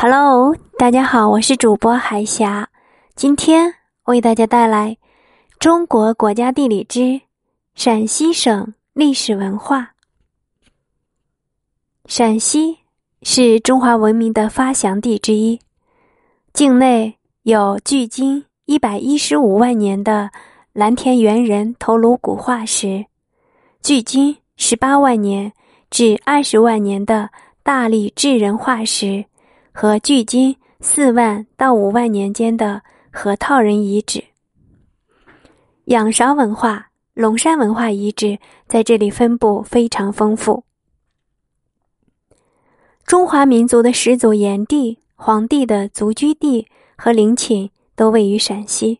Hello，大家好，我是主播海霞。今天为大家带来《中国国家地理之陕西省历史文化》。陕西是中华文明的发祥地之一，境内有距今一百一十五万年的蓝田猿人头颅骨化石，距今十八万年至二十万年的大理智人化石。和距今四万到五万年间的河套人遗址、仰韶文化、龙山文化遗址在这里分布非常丰富。中华民族的始祖炎帝、黄帝的族居地和陵寝都位于陕西，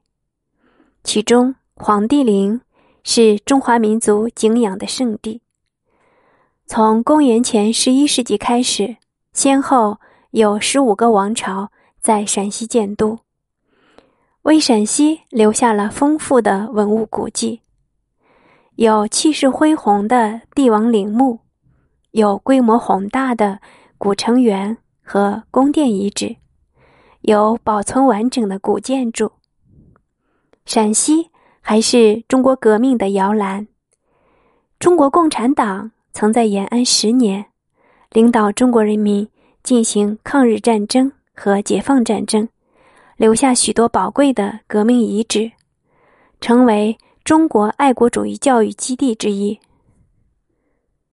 其中黄帝陵是中华民族敬仰的圣地。从公元前十一世纪开始，先后。有十五个王朝在陕西建都，为陕西留下了丰富的文物古迹。有气势恢宏的帝王陵墓，有规模宏大的古城垣和宫殿遗址，有保存完整的古建筑。陕西还是中国革命的摇篮。中国共产党曾在延安十年，领导中国人民。进行抗日战争和解放战争，留下许多宝贵的革命遗址，成为中国爱国主义教育基地之一。